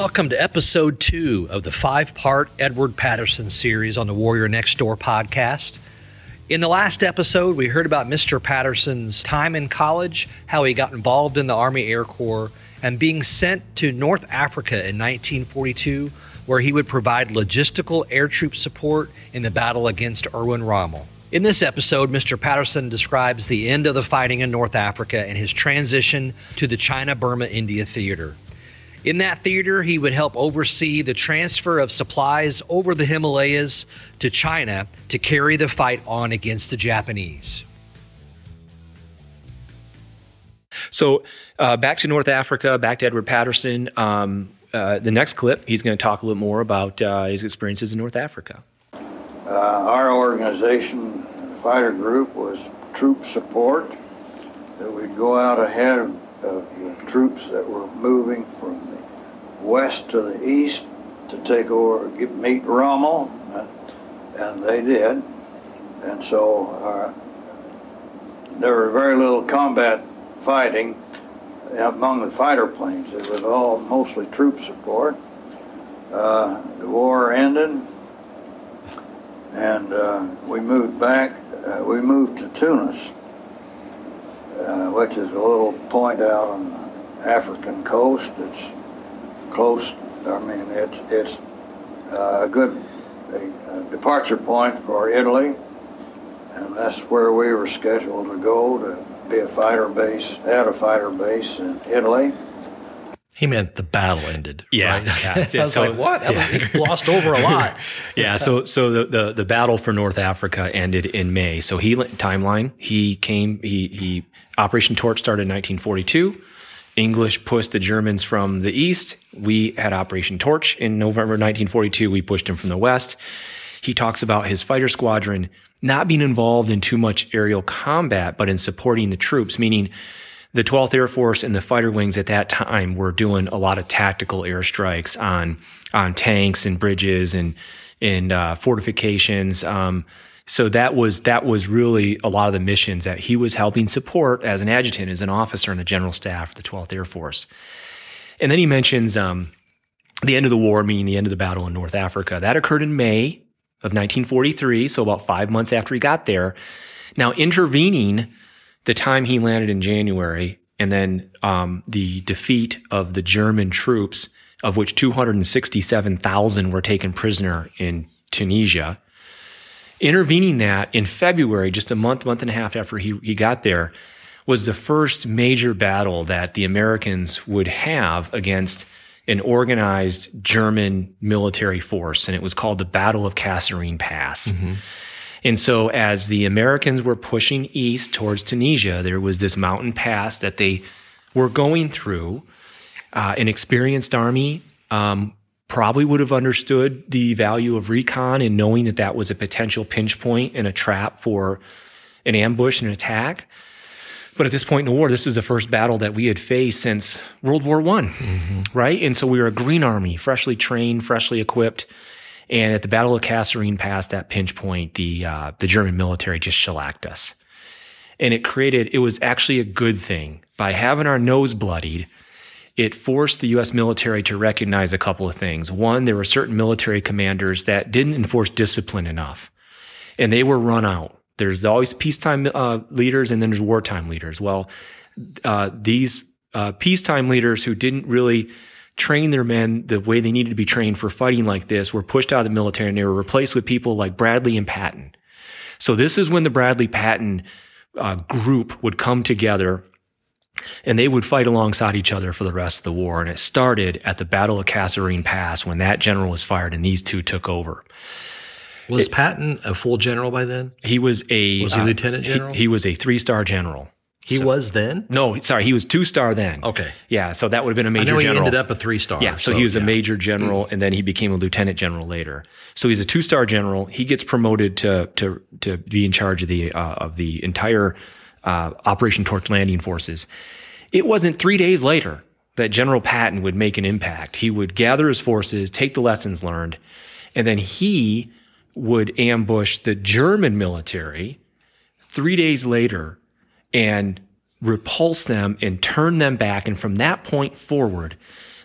Welcome to episode two of the five part Edward Patterson series on the Warrior Next Door podcast. In the last episode, we heard about Mr. Patterson's time in college, how he got involved in the Army Air Corps, and being sent to North Africa in 1942, where he would provide logistical air troop support in the battle against Erwin Rommel. In this episode, Mr. Patterson describes the end of the fighting in North Africa and his transition to the China Burma India Theater. In that theater, he would help oversee the transfer of supplies over the Himalayas to China to carry the fight on against the Japanese. So, uh, back to North Africa, back to Edward Patterson. Um, uh, the next clip, he's going to talk a little more about uh, his experiences in North Africa. Uh, our organization, the fighter group, was troop support. That we'd go out ahead of, of the troops that were moving from the west to the east to take over, get, meet Rommel, uh, and they did. And so uh, there was very little combat fighting among the fighter planes. It was all mostly troop support. Uh, the war ended, and uh, we moved back. Uh, we moved to Tunis, uh, which is a little point out on the African coast. It's close. I mean, it's it's uh, a good a, departure point for Italy, and that's where we were scheduled to go to be a fighter base at a fighter base in Italy. He meant the battle ended. Yeah, right? yeah. I was So- like, what? Yeah. was glossed over a lot. yeah, so so the, the the battle for North Africa ended in May. So he timeline. He came. He he. Operation Torch started in 1942. English pushed the Germans from the east. We had Operation Torch in November 1942. We pushed them from the west. He talks about his fighter squadron not being involved in too much aerial combat, but in supporting the troops, meaning the 12th Air Force and the fighter wings at that time were doing a lot of tactical airstrikes on on tanks and bridges and and uh, fortifications. Um, so that was that was really a lot of the missions that he was helping support as an adjutant, as an officer in the general staff of the 12th Air Force. And then he mentions um, the end of the war, meaning the end of the battle in North Africa. That occurred in May of 1943, so about five months after he got there. Now, intervening the time he landed in January and then um, the defeat of the German troops, of which 267,000 were taken prisoner in Tunisia. Intervening that in February, just a month, month and a half after he, he got there, was the first major battle that the Americans would have against an organized German military force. And it was called the Battle of Kasserine Pass. And so, as the Americans were pushing east towards Tunisia, there was this mountain pass that they were going through. Uh, an experienced army um, probably would have understood the value of recon and knowing that that was a potential pinch point and a trap for an ambush and an attack. But at this point in the war, this is the first battle that we had faced since World War One, right? And so we were a Green Army, freshly trained, freshly equipped. And at the Battle of Kasserine Pass, that pinch point, the uh, the German military just shellacked us, and it created. It was actually a good thing by having our nose bloodied. It forced the U.S. military to recognize a couple of things. One, there were certain military commanders that didn't enforce discipline enough, and they were run out. There's always peacetime uh, leaders, and then there's wartime leaders. Well, uh, these uh, peacetime leaders who didn't really train their men the way they needed to be trained for fighting like this were pushed out of the military and they were replaced with people like Bradley and Patton. So this is when the Bradley Patton uh, group would come together and they would fight alongside each other for the rest of the war. And it started at the Battle of Kasserine Pass when that general was fired and these two took over. Was Patton a full general by then? He was a Was he lieutenant he- general? He, was a three star general. He So- was then? No, sorry, he was two star then. Okay. Yeah, so that would have been a major. I know he ended up a three star. Yeah, so, he was a major general, and then he became a lieutenant general later. So he's a two star general. He gets promoted to to to be in charge of the uh, of the entire uh, Operation Torch landing forces. It wasn't three days later that General Patton would make an impact. He would gather his forces, take the lessons learned, and then he would ambush the German military three days later and repulse them and turn them back. And from that point forward,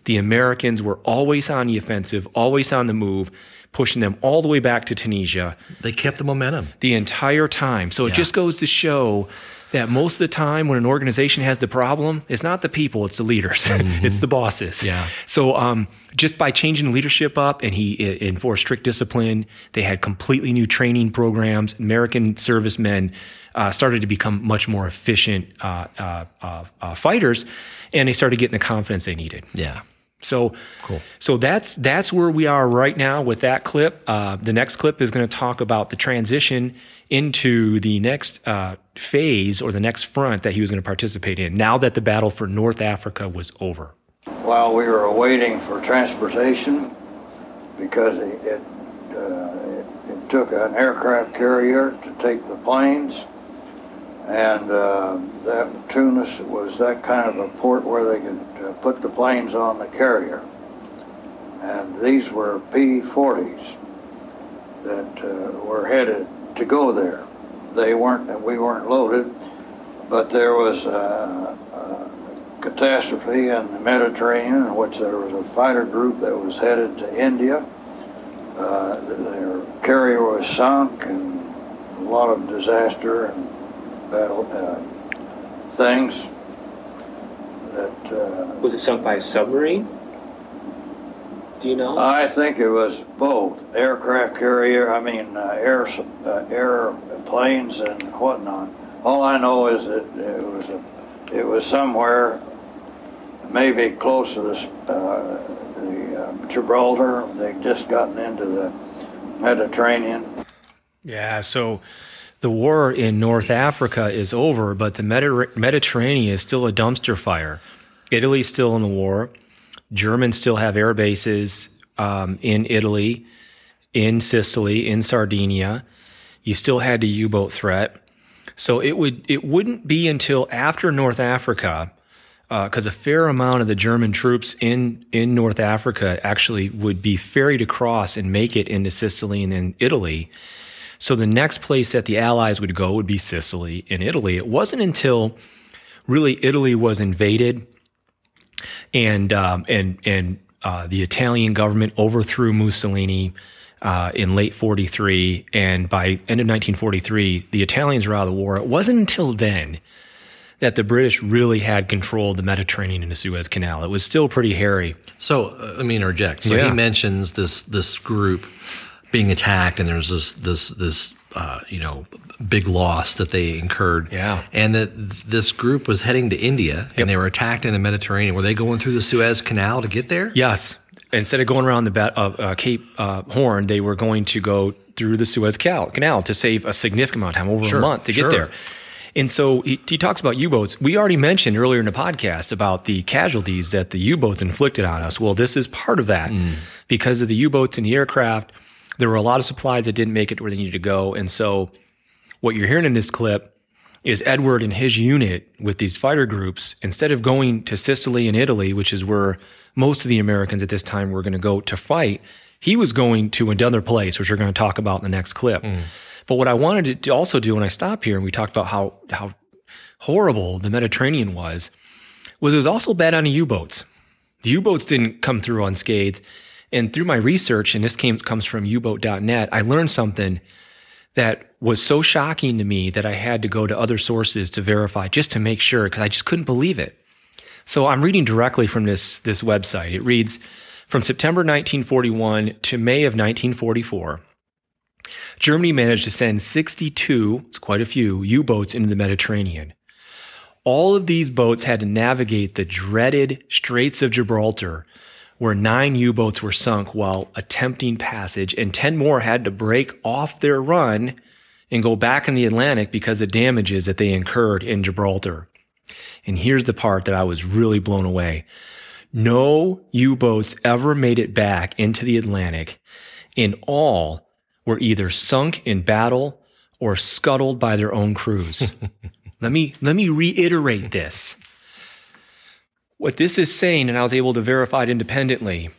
The Americans were always on the offensive, always on the move, pushing them all the way back to Tunisia They kept the momentum. the entire time. So it just goes to show that most of the time when an organization has the problem, it's not the people, it's the leaders, it's the bosses. Yeah. So um, just by changing leadership up and he enforced strict discipline, they had completely new training programs. American servicemen uh, started to become much more efficient uh, uh, uh, uh, fighters, and they started getting the confidence they needed. Yeah. So cool. So that's that's where we are right now with that clip. Uh, the next clip is going to talk about the transition into the next uh, phase or the next front that he was going to participate in. Now that the battle for North Africa was over. while we were waiting for transportation because it, it, uh, it, it took an aircraft carrier to take the planes. And uh, that Tunis was that kind of a port where they could uh, put the planes on the carrier. And these were P 40s that uh, were headed to go there. They weren't, we weren't loaded, but there was a catastrophe in the Mediterranean, in which there was a fighter group that was headed to India. Uh, their carrier was sunk, and a lot of disaster and battle uh, things. That uh, Was it sunk by a submarine? Do you know? I think it was both aircraft carrier, I mean uh, air sup- uh, airplanes and whatnot. All I know is that it was a, it was somewhere, maybe close to this, uh, the uh, Gibraltar. They'd just gotten into the Mediterranean. Yeah. So the war in North Africa is over, but the Mediter- Mediterranean is still a dumpster fire. Italy's still in the war. Germans still have air bases um, in Italy, in Sicily, in Sardinia. You still had the U-boat threat. So it would it wouldn't be until after North Africa, because a fair amount of the German troops in in North Africa actually would be ferried across and make it into Sicily and then Italy. So the next place that the Allies would go would be Sicily and Italy. It wasn't until really Italy was invaded and um, and and uh, the Italian government overthrew Mussolini uh, in late 43, and by end of 1943, the Italians were out of the war. It wasn't until then that the British really had control of the Mediterranean and the Suez Canal. It was still pretty hairy. So uh, let me interject. So Yeah. he mentions this this group being attacked, and there's this this this uh, you know big loss that they incurred. Yeah. and that this group was heading to India, and they were attacked in the Mediterranean. Were they going through the Suez Canal to get there? Yes. Instead of going around the ba- uh, uh, Cape uh, Horn, they were going to go through the Suez Canal to save a significant amount of time, over Sure, a month to sure. get there. And so he, he talks about U-boats. We already mentioned earlier in the podcast about the casualties that the U-boats inflicted on us. Well, this is part of that because of the U-boats and the aircraft. There were a lot of supplies that didn't make it where they needed to go, and so what you're hearing in this clip is Edward and his unit with these fighter groups, instead of going to Sicily and Italy, which is where most of the Americans at this time were going to go to fight, he was going to another place, which we're going to talk about in the next clip. Mm. But what I wanted to also do when I stopped here and we talked about how, how horrible the Mediterranean was, was it was also bad on the U-boats. The U-boats didn't come through unscathed. And through my research, and this came, comes from U-boat.net, I learned something that was so shocking to me that I had to go to other sources to verify just to make sure because I just couldn't believe it. So I'm reading directly from this this website. It reads from September 1941 to May of 1944. Germany managed to send 62, it's quite a few, U-boats into the Mediterranean. All of these boats had to navigate the dreaded Straits of Gibraltar, where nine U boats were sunk while attempting passage, and 10 more had to break off their run and go back in the Atlantic because of damages that they incurred in Gibraltar. And here's the part that I was really blown away. No U boats ever made it back into the Atlantic. In all, were either sunk in battle or scuttled by their own crews. let me let me reiterate this. What this is saying, and I was able to verify it independently,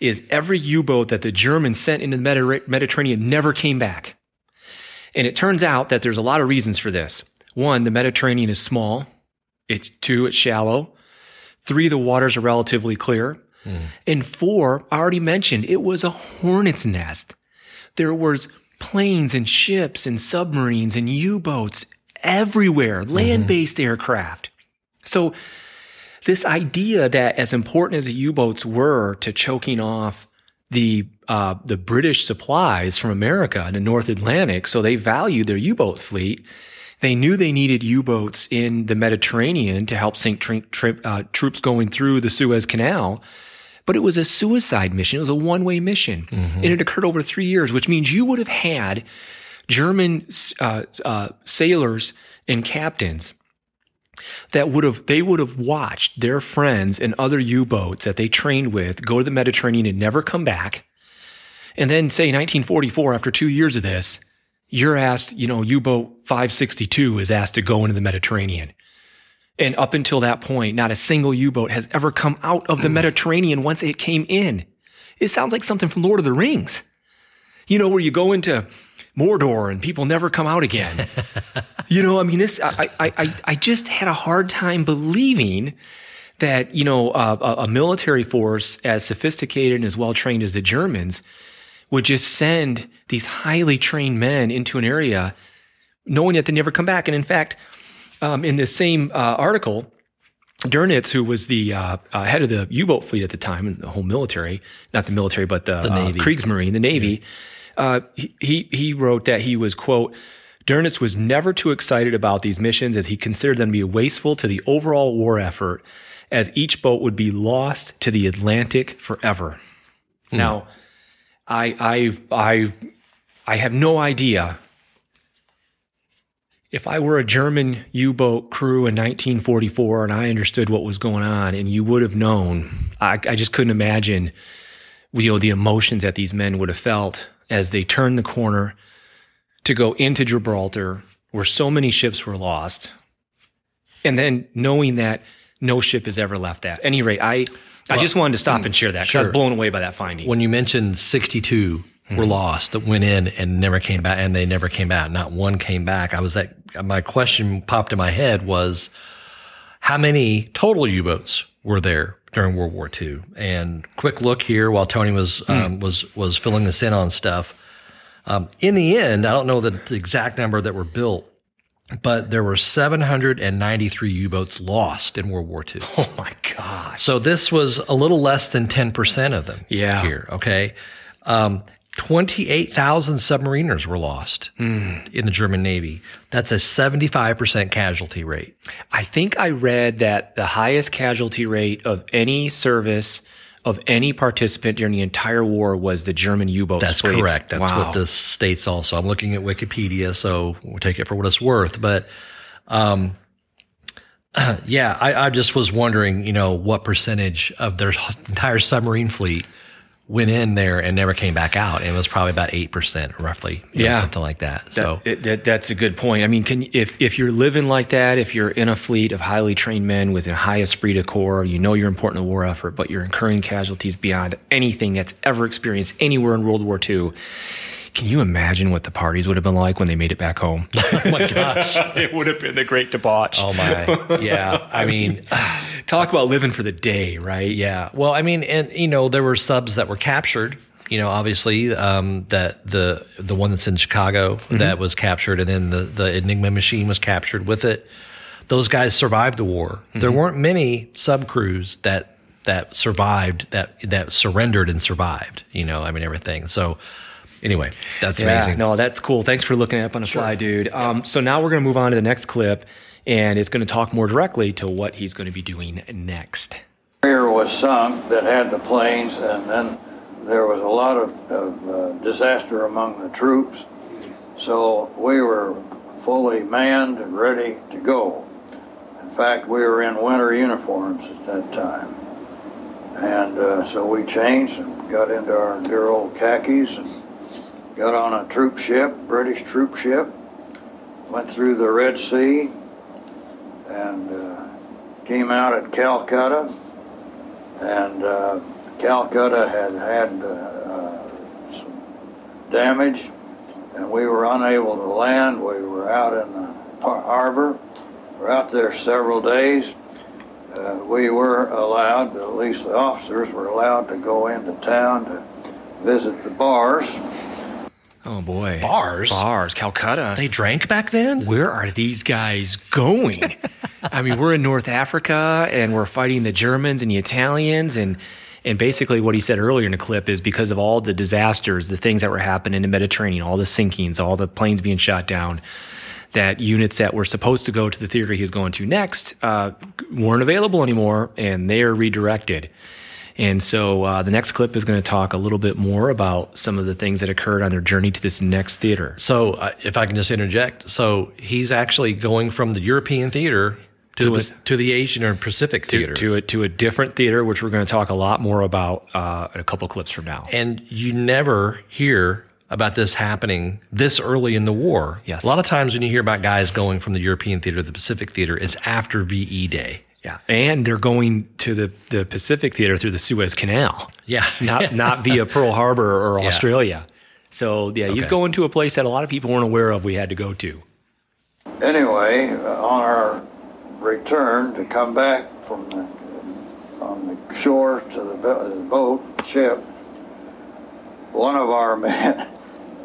is every U-boat that the Germans sent into the Mediterranean never came back. And it turns out that there's a lot of reasons for this. One, the Mediterranean is small. It's two, it's shallow. Three, the waters are relatively clear. Hmm. And four, I already mentioned, it was a hornet's nest. There was planes and ships and submarines and U-boats everywhere, mm-hmm. land-based aircraft. So this idea that as important as the U-boats were to choking off the uh, the British supplies from America in the North Atlantic, so they valued their U-boat fleet. They knew they needed U-boats in the Mediterranean to help sink tr- uh, troops going through the Suez Canal. But it was a suicide mission. It was a one-way mission, and it occurred over three years, which means you would have had German uh, uh, sailors and captains that would have they would have watched their friends and other U-boats that they trained with go to the Mediterranean and never come back. And then say 1944 after 2 years of this, you're asked, you know, U-boat 562 is asked to go into the Mediterranean. And up until that point, not a single U-boat has ever come out of the mm. Mediterranean once it came in. It sounds like something from Lord of the Rings. You know, where you go into Mordor and people never come out again. you know, I mean, this, I, I, I, I just had a hard time believing that, you know, uh, a, a military force as sophisticated and as well trained as the Germans would just send these highly trained men into an area knowing that they'd never come back. And in fact, um, in this same uh, article, Dönitz, who was the uh, uh, head of the U-boat fleet at the time, and the whole military, not the military, but the, The uh, Navy. Kriegsmarine, the Navy, uh, he, he he wrote that he was quote. Dönitz was never too excited about these missions as he considered them to be wasteful to the overall war effort, as each boat would be lost to the Atlantic forever. Hmm. Now, I I I I have no idea if I were a German U boat crew in 1944 and I understood what was going on, and you would have known, I, I just couldn't imagine, you know, the emotions that these men would have felt as they turned the corner to go into Gibraltar, where so many ships were lost, and then knowing that no ship has ever left that. At any rate, I, I just wanted to stop mm, and share that because I was blown away by that finding. When you mentioned 62 were hmm. lost that went in and never came back, and they never came back, not one came back. I was at, my question popped in my head was how many total U boats were there during World War II? And quick look here while Tony was, hmm. um, was, was filling this in on stuff. Um, in the end, I don't know the, exact number that were built, but there were 793 U boats lost in World War II. oh my gosh. So this was a little less than 10% of them Yeah. here. Okay. Um, 28,000 submariners were lost Hmm. in the German Navy. That's a 75% casualty rate. I think I read that the highest casualty rate of any service of any participant during the entire war was the German U-boat That's fleets. correct. That's Wow. what this states also. I'm looking at Wikipedia, so we'll take it for what it's worth. But, um, yeah, I, I just was wondering, you know, what percentage of their entire submarine fleet went in there and never came back out. And it was probably about 8% roughly. you know, Yeah. something like that. So, That, that, that's a good point. I mean, can if if you're living like that, if you're in a fleet of highly trained men with a high esprit de corps, you know you're important the war effort, but you're incurring casualties beyond anything that's ever experienced anywhere in World War II. Can you imagine what the parties would have been like when they made it back home? oh my gosh. it would have been the great debauch. Oh my. Yeah. I mean, Talk about living for the day, right? yeah. Well, I mean, and you know, there were subs that were captured. You know, obviously, um, that the the one that's in Chicago that was captured, and then the the Enigma machine was captured with it. Those guys survived the war. There weren't many sub crews that that survived that that surrendered and survived. You know, I mean, everything. So, anyway, that's Yeah, amazing. no, that's cool. Thanks for looking it up on the fly, dude. Um, so now we're going to move on to the next clip, and it's going to talk more directly to what he's going to be doing next. carrier was sunk that had the planes, and then there was a lot of, of uh, disaster among the troops. So we were fully manned and ready to go. In fact, we were in winter uniforms at that time. And uh, so we changed and got into our dear old khakis and got on a troop ship, British troop ship, went through the Red Sea, and uh, came out at Calcutta and uh, Calcutta had had uh, uh, some damage, and we were unable to land. We were out in the harbor. We were out there several days, uh, we were allowed, at least the officers were allowed to go into town to visit the bars. Oh boy, Bars? bars, Calcutta. They drank back then? where are these guys going? I mean, we're in North Africa and we're fighting the Germans and the Italians and and basically what he said earlier in the clip is because of all the disasters, the things that were happening in the Mediterranean, all the sinkings, all the planes being shot down, that units that were supposed to go to the theater he was going to next uh, weren't available anymore and they are redirected. And so uh, the next clip is going to talk a little bit more about some of the things that occurred on their journey to this next theater. So, uh, if I can just interject, so he's actually going from the European theater to, To the, to the Asian or Pacific to, theater. to a to a different theater, which we're going to talk a lot more about uh, in a couple clips from now. and you never hear about this happening this early in the war. Yes. A lot of times when you hear about guys going from the European theater to the Pacific theater, it's after VE Day. Yeah, and they're going to the, the Pacific theater through the Suez Canal, Yeah. not not via Pearl Harbor or Yeah. Australia. So yeah, he's Okay. going to a place that a lot of people weren't aware of. We had to go to. Anyway, uh, on our return to come back from the on the shore to the, the boat ship, one of our men,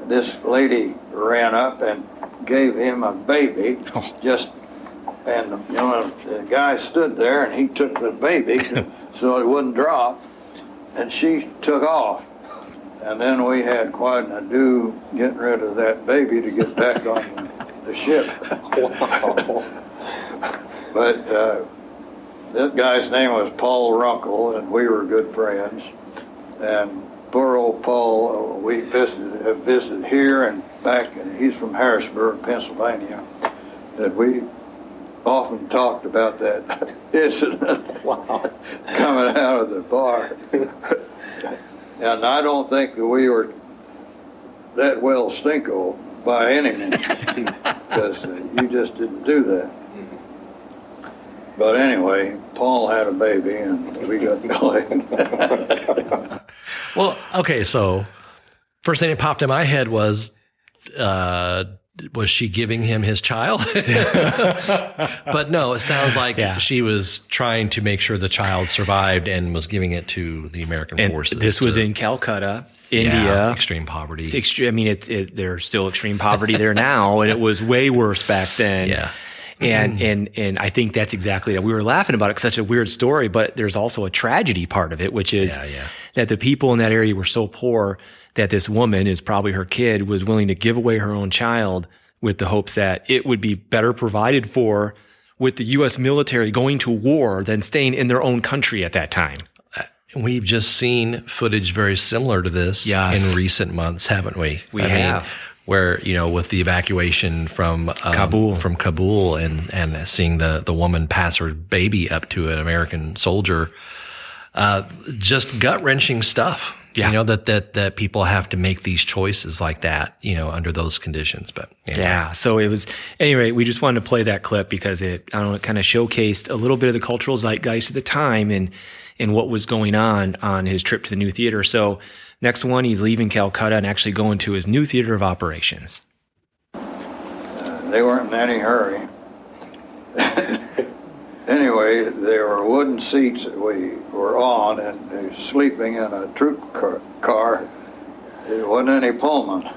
this lady ran up and gave him a baby, just and you know the guy stood there and he took the baby so it wouldn't drop, and she took off. And then we had quite an ado getting rid of that baby to get back on the ship. But uh, that guy's name was Paul Runkle, and we were good friends. And poor old Paul, uh, we visited, have visited here and back, and he's from Harrisburg, Pennsylvania. And we often talked about that incident Wow. coming out of the bar. and I don't think that we were that well stinko by any means, because uh, you just didn't do that. But anyway, Paul had a baby, and we got going. Well, okay, so first thing that popped in my head was uh was she giving him his child? but no, it sounds like Yeah. she was trying to make sure the child survived and was giving it to the American And forces. this was to- in Calcutta, yeah, India. extreme poverty. It's extreme. I mean, it, it, there's still extreme poverty there now, and it was way worse back then. Yeah. And mm-hmm. and and I think that's exactly that. We were laughing about it such a weird story, but there's also a tragedy part of it, which is Yeah, yeah. that the people in that area were so poor that this woman is probably her kid was willing to give away her own child with the hopes that it would be better provided for with the U.S. military going to war than staying in their own country at that time. Uh, we've just seen footage very similar to this Yes. in recent months, haven't we? We have. Where you know, with the evacuation from um, Kabul. from Kabul, and and seeing the the woman pass her baby up to an American soldier, uh, just gut wrenching stuff. Yeah. You know that that that people have to make these choices like that, you know, under those conditions. But Yeah. So it was, anyway, we just wanted to play that clip because it, I don't know, it kind of showcased a little bit of the cultural zeitgeist at the time and, and what was going on on his trip to the new theater. So next one, he's leaving Calcutta and actually going to his new theater of operations. they weren't in any hurry. anyway, there were wooden seats that we were on, and they were sleeping in a troop car. car. There wasn't any Pullman.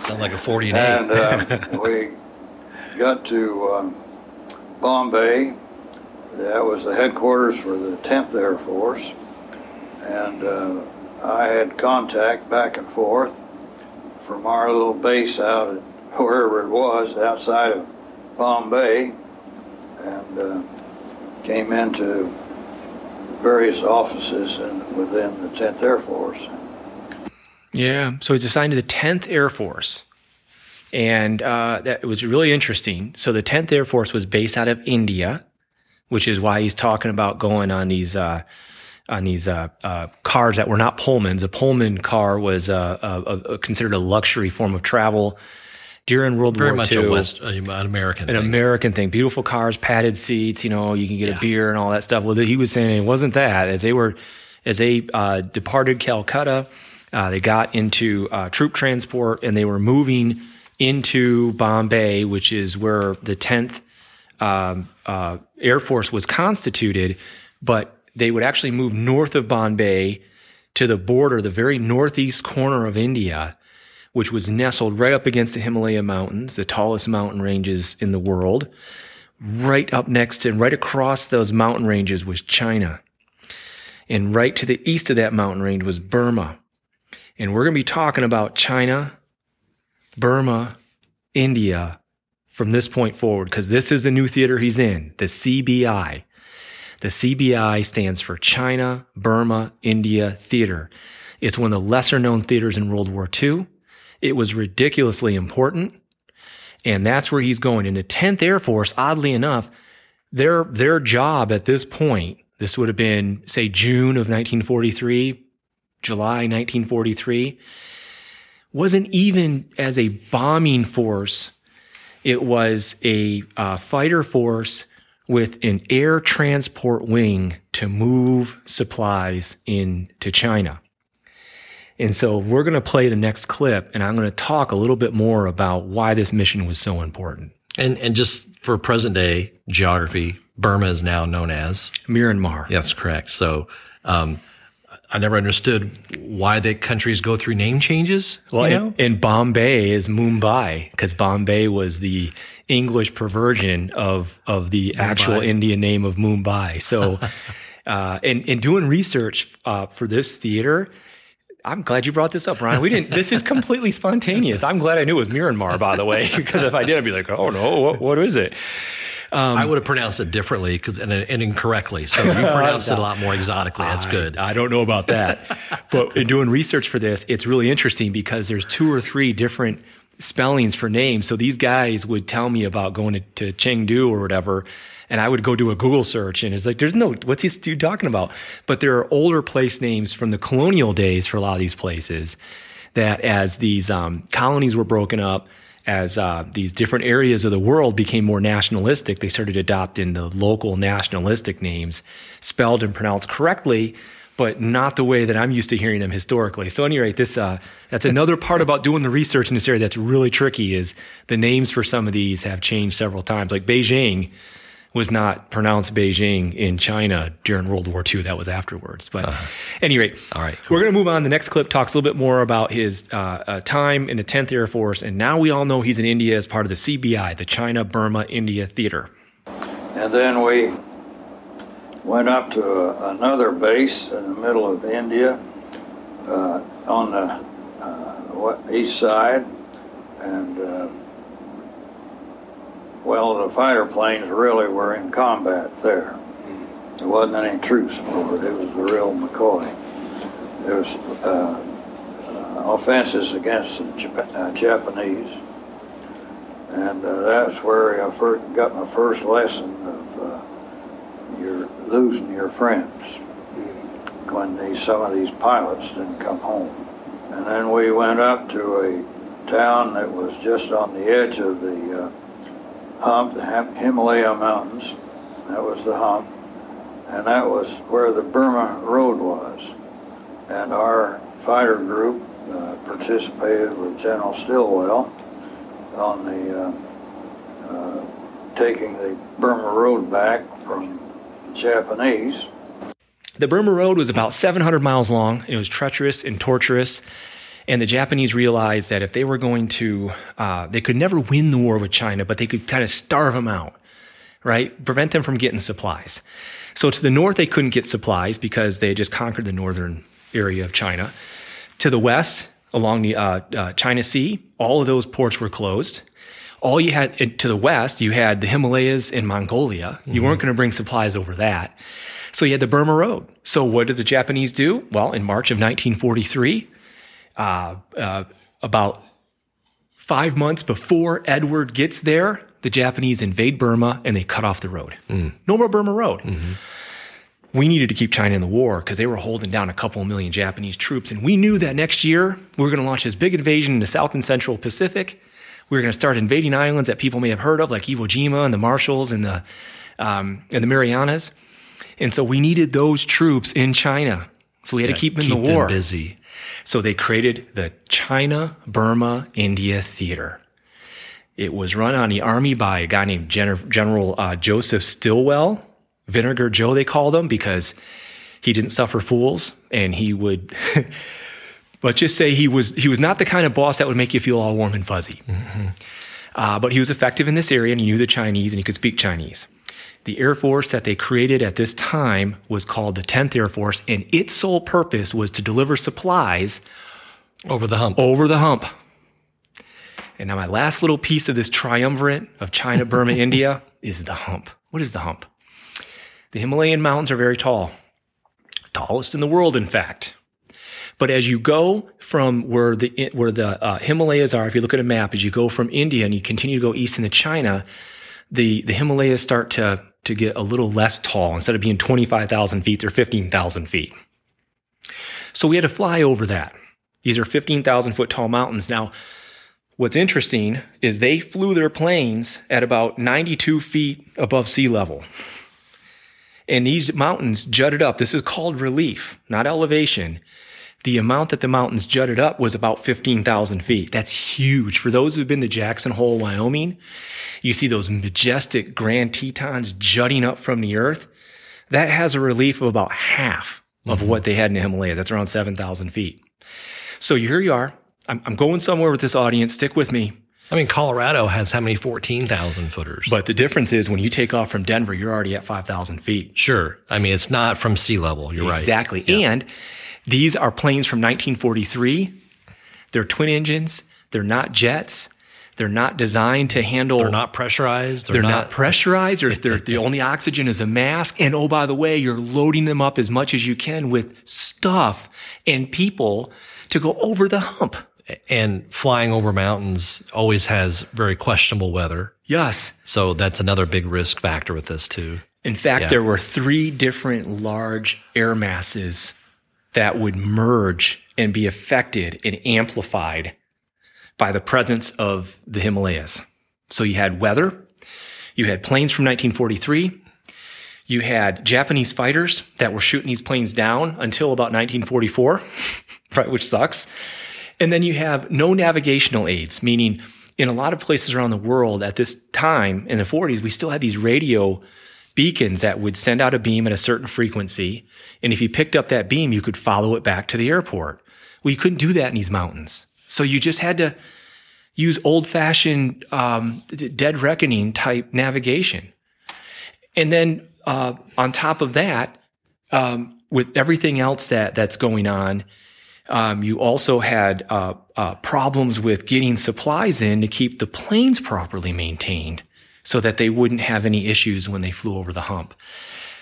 sounds like a forty and And eight. um, we got to um, Bombay. That was the headquarters for the 10th Air Force. And uh, I had contact back and forth from our little base out at wherever it was outside of Bombay and uh, came into various offices and within the 10th Air Force. Yeah. So he's assigned to the 10th Air Force. And uh, that was really interesting. So the 10th Air Force was based out of India, which is why he's talking about going on these uh, on these uh, uh, cars that were not Pullmans. A Pullman car was uh, a, considered a luxury form of travel during World Very War much II a West, an American an thing. American thing. Beautiful cars, padded seats. You know, you can get Yeah. a beer and all that stuff. Well, he was saying it wasn't that. As they were, as they uh, departed Calcutta, uh, they got into uh, troop transport and they were moving into Bombay, which is where the tenth um, uh, Air Force was constituted, but they would actually move north of Bombay to the border, the very northeast corner of India, which was nestled right up against the Himalaya Mountains, the tallest mountain ranges in the world. Right up next to and right across those mountain ranges was China. And right to the east of that mountain range was Burma. And we're going to be talking about China, Burma, India from this point forward because this is the new theater he's in, the CBI. The CBI stands for China, Burma, India Theater. It's one of the lesser known theaters in World War II. It was ridiculously important. And that's where he's going. In the 10th Air Force, oddly enough, their, their job at this point, this would have been, say, June of 1943, July 1943, wasn't even as a bombing force. It was a uh, fighter force with an air transport wing to move supplies into China. And so we're going to play the next clip, and I'm going to talk a little bit more about why this mission was so important. And and just for present day geography, Burma is now known as Myanmar. That's correct. So um, I never understood why the countries go through name changes. Well, you know? and, and Bombay is Mumbai because Bombay was the English perversion of of the actual Indian name of Mumbai. So, uh, and in doing research uh, for this theater. I'm glad you brought this up, Ryan. We didn't. This is completely spontaneous. I'm glad I knew it was Myanmar, by the way, because if I did, I'd be like, "Oh no, what, what is it?" Um, I would have pronounced it differently because and, and incorrectly. So you pronounced it a lot more exotically. That's I- good. I don't know about that. but in doing research for this, it's really interesting because there's two or three different spellings for names. So these guys would tell me about going to, to Chengdu or whatever. And I would go do a Google search and it's like, there's no, what's this dude talking about? But there are older place names from the colonial days for a lot of these places that as these um, colonies were broken up, as uh, these different areas of the world became more nationalistic, they started adopting the local nationalistic names, spelled and pronounced correctly, but not the way that I'm used to hearing them historically. So, at any rate, this uh, that's another part about doing the research in this area that's really tricky. Is the names for some of these have changed several times. Like Beijing was not pronounced Beijing in China during World War II. That was afterwards. But at any rate, All right, we're going to move on. The next clip talks a little bit more about his uh, uh, time in the 10th Air Force. And now we all know he's in India as part of the CBI, the China Burma India Theater. And then we went up to a, another base in the middle of India uh, on the uh, east side. And, uh, well, the fighter planes really were in combat there. There wasn't any troops aboard. It was the real McCoy. There was uh, uh, offenses against the Jap- uh, Japanese and uh, that's where I first got my first lesson of uh, you're losing your friends when these some of these pilots didn't come home. And then we went up to a town that was just on the edge of the uh, hump, the Himalaya Mountains. That was the hump, and that was where the Burma Road was. And our fighter group uh, participated with General Stilwell on the uh, uh, taking the Burma Road back from the Japanese. The Burma Road was about 700 miles long. It was treacherous and torturous. And the Japanese realized that if they were going to, uh, they could never win the war with China, but they could kind of starve them out, right? Prevent them from getting supplies. So to the north, they couldn't get supplies because they had just conquered the northern area of China. To the west, along the uh, uh, China Sea, all of those ports were closed. All you had to the west, you had the Himalayas and Mongolia. You weren't going to bring supplies over that. So you had the Burma Road. So what did the Japanese do? Well, in March of 1943, uh, uh, about five months before Edward gets there, the Japanese invade Burma and they cut off the road. No more Burma Road. We needed to keep China in the war because they were holding down a couple million Japanese troops. And we knew that next year we were going to launch this big invasion in the South and Central Pacific. We were going to start invading islands that people may have heard of, like Iwo Jima and the Marshalls and the, um, and the Marianas. And so we needed those troops in China. So we had to keep them in the war. busy. So they created the China Burma India Theater. It was run on the army by a guy named Gen- General uh, Joseph Stilwell, Vinegar Joe, they called him, because he didn't suffer fools and he would. let's just say he was he was not the kind of boss that would make you feel all warm and fuzzy. Uh, but he was effective in this area and he knew the Chinese and he could speak Chinese. The Air Force that they created at this time was called the 10th Air Force, and its sole purpose was to deliver supplies Over the hump. over the hump. And now, my last little piece of this triumvirate of China, Burma, India is the hump. What is the hump? The Himalayan mountains are very tall, tallest in the world, in fact. But as you go from where the where the uh, Himalayas are, if you look at a map, as you go from India and you continue to go east into China, the the Himalayas start to to get a little less tall. Instead of being twenty five thousand feet, they're fifteen thousand feet. So we had to fly over that. These are fifteen thousand foot tall mountains. Now, what's interesting is they flew their planes at about ninety two feet above sea level. And these mountains jutted up. This is called relief, not elevation the amount that the mountains jutted up was about 15,000 feet. That's huge. For those who've been to Jackson Hole, Wyoming, you see those majestic Grand Tetons jutting up from the earth. That has a relief of about half of mm-hmm. what they had in the Himalayas. That's around 7,000 feet. So here you are. I'm, I'm going somewhere with this audience. Stick with me. I mean, Colorado has how many 14,000 footers? But the difference is when you take off from Denver, you're already at 5,000 feet. sure. I mean, it's not from sea level. You're right. Exactly. And these are planes from 1943. They're twin engines. They're not jets. They're not designed to handle. They're not pressurized. They're not, pressurized. There's, they're, the only oxygen is a mask. And oh, by the way, you're loading them up as much as you can with stuff and people to go over the hump. and flying over mountains always has very questionable weather. Yes. So that's another big risk factor with this too. In fact, Yeah. there were three different large air masses that would merge and be affected and amplified by the presence of the Himalayas. So you had weather, you had planes from 1943, you had Japanese fighters that were shooting these planes down until about 1944, right, which sucks. And then you have no navigational aids, meaning in a lot of places around the world at this time in the 40s, we still had these radio beacons that would send out a beam at a certain frequency. And if you picked up that beam, you could follow it back to the airport. Well, you couldn't do that in these mountains. So you just had to use old fashioned um, dead reckoning type navigation. And then uh, on top of that, um, with everything else that that's going on, um, you also had uh, uh, problems with getting supplies in to keep the planes properly maintained, so that they wouldn't have any issues when they flew over the hump.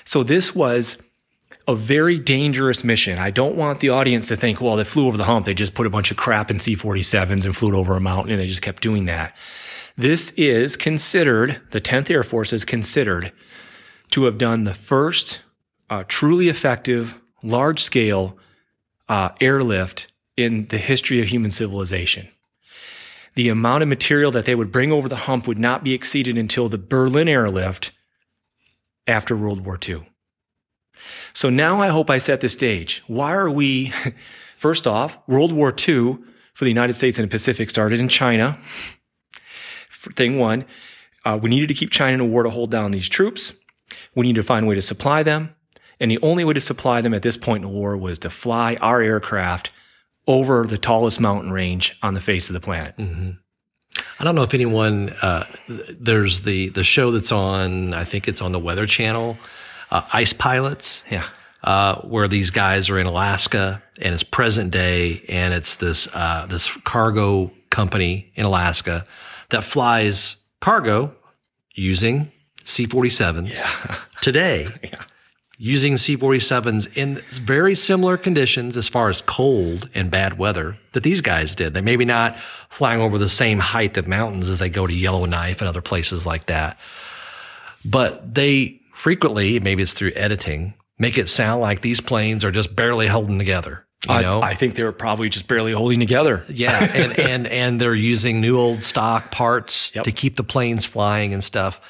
So this was a very dangerous mission. I don't want the audience to think, well, they flew over the hump. They just put a bunch of crap in C 47s and flew it over a mountain and they just kept doing that. This is considered, the 10th Air Force is considered to have done the first uh, truly effective, large scale uh, airlift in the history of human civilization. The amount of material that they would bring over the hump would not be exceeded until the Berlin airlift after World War II. So now I hope I set the stage. Why are we, first off, World War II for the United States and the Pacific started in China. Thing one, uh, we needed to keep China in a war to hold down these troops. We needed to find a way to supply them. And the only way to supply them at this point in the war was to fly our aircraft over the tallest mountain range on the face of the planet. I don't know if anyone. Uh, there's the the show that's on. I think it's on the Weather Channel. Uh, Ice Pilots. Yeah. uh, where these guys are in Alaska and it's present day and it's this uh, this cargo company in Alaska that flies cargo using C-47s today. Using C-47s in very similar conditions as far as cold and bad weather that these guys did. They maybe not flying over the same height of mountains as they go to Yellowknife and other places like that but they frequently, maybe it's through editing, make it sound like these planes are just barely holding together. You I, know, I think they were probably just barely holding together. yeah, and and and they're using new old stock parts Yep. to keep the planes flying and stuff.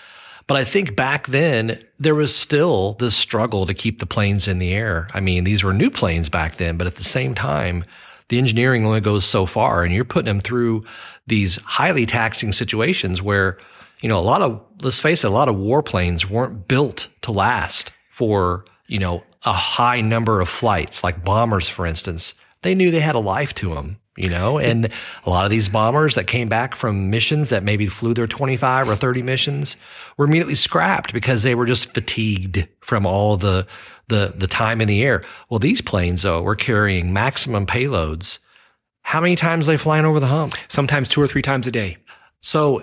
But I think back then there was still this struggle to keep the planes in the air. I mean, these were new planes back then, but at the same time, the engineering only goes so far, and you're putting them through these highly taxing situations where, you know, a lot of let's face it, a lot of warplanes weren't built to last for you know a high number of flights, like bombers, for instance. They knew they had a life to them you know? And a lot of these bombers that came back from missions that maybe flew their 25 or 30 missions were immediately scrapped because they were just fatigued from all the the the time in the air. Well these planes though were carrying maximum payloads. How many times are they flying over the hump? Sometimes two or three times a day. so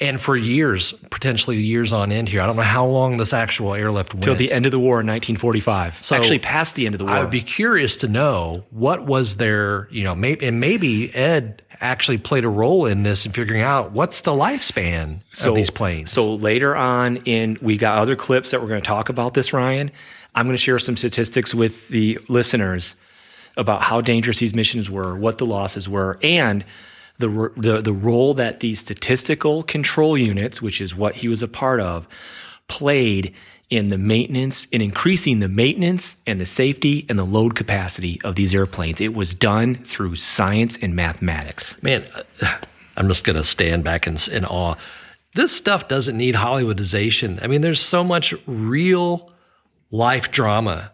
and for years potentially years on end here i don't know how long this actual airlift went Till the end of the war in 1945. So, Actually, past the end of the war. I would be curious to know what was their, you know, maybe and maybe Ed actually played a role in this in figuring out what's the lifespan of these planes. So later on in we got other clips that we're going to talk about this, Ryan. I'm going to share some statistics with the listeners about how dangerous these missions were, what the losses were, and the the the role that these statistical control units, which is what he was a part of, played in the maintenance in increasing the maintenance and the safety and the load capacity of these airplanes. It was done through science and mathematics. Man, I'm just going to stand back in, in awe. This stuff doesn't need Hollywoodization. I mean, there's so much real life drama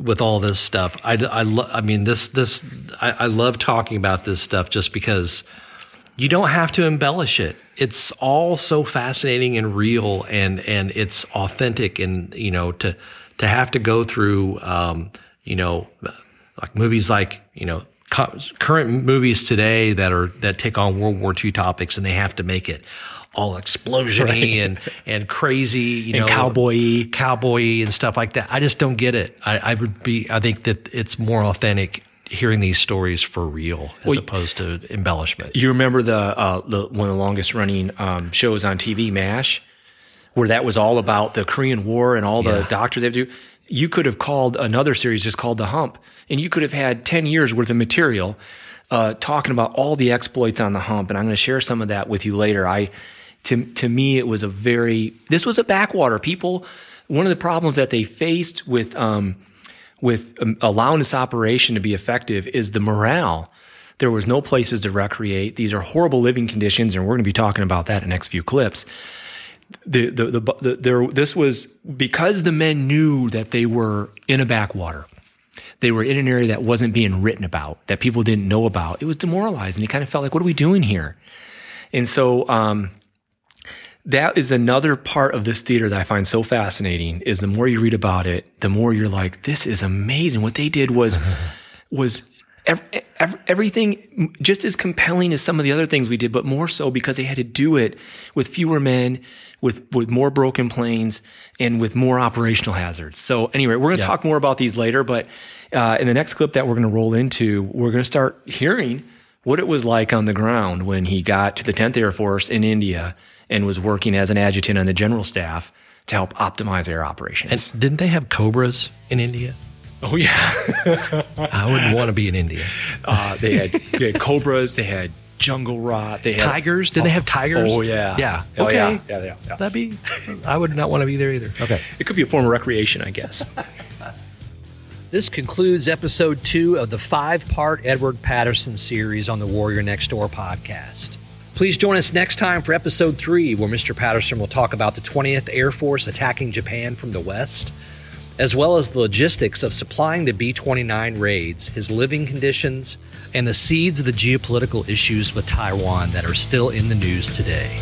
with all this stuff. I, I, lo- I mean, this, this, I, I love talking about this stuff just because you don't have to embellish it. It's all so fascinating and real, and and it's authentic. And you know, to to have to go through, um, you know, like movies like you know current movies today that are that take on World War II topics, and they have to make it all explosiony and and crazy, you And know, cowboy-y. cowboy and stuff like that. I just don't get it. I, I would be. I think that it's more authentic hearing these stories for real as opposed to embellishment. You remember the uh, the one of the longest running um, shows on TV, MASH, where that was all about the Korean War and all the Yeah. doctors they have to do. You could have called another series just called The Hump, and you could have had ten years worth of material uh, talking about all the exploits on the Hump. And I'm going to share some of that with you later. I to to me it was a very this was a backwater. People one of the problems that they faced with um, with um, allowing this operation to be effective is the morale. There was no places to recreate. These are horrible living conditions, and we're going to be talking about that in the next few clips. The, the, the, the, there, this was because the men knew that they were in a backwater. They were in an area that wasn't being written about, that people didn't know about. It was demoralizing. It kind of felt like, what are we doing here? And so, um, that is another part of this theater that I find so fascinating is the more you read about it, the more you're like, this is amazing. What they did was, was ev- ev- everything just as compelling as some of the other things we did, but more so because they had to do it with fewer men, with, with more broken planes and with more operational hazards. So anyway, we're going to talk more about these later, but, uh, in the next clip that we're going to roll into, we're going to start hearing what it was like on the ground when he got to the 10th Air Force in India and was working as an adjutant on the general staff to help optimize air operations. And didn't they have cobras in India? oh yeah, I wouldn't want to be in India. uh, they had they had cobras, they had jungle rot, they had Tigers? Did they have tigers? Oh yeah, Yeah. Oh, Okay. yeah. Yeah, yeah, yeah. That'd be. I would not want to be there either. Okay. It could be a form of recreation, I guess. This concludes episode two of the five part Edward Patterson series on the Warrior Next Door podcast. Please join us next time for episode three, where Mr. Patterson will talk about the 20th Air Force attacking Japan from the west, as well as the logistics of supplying the B 29 raids, his living conditions, and the seeds of the geopolitical issues with Taiwan that are still in the news today.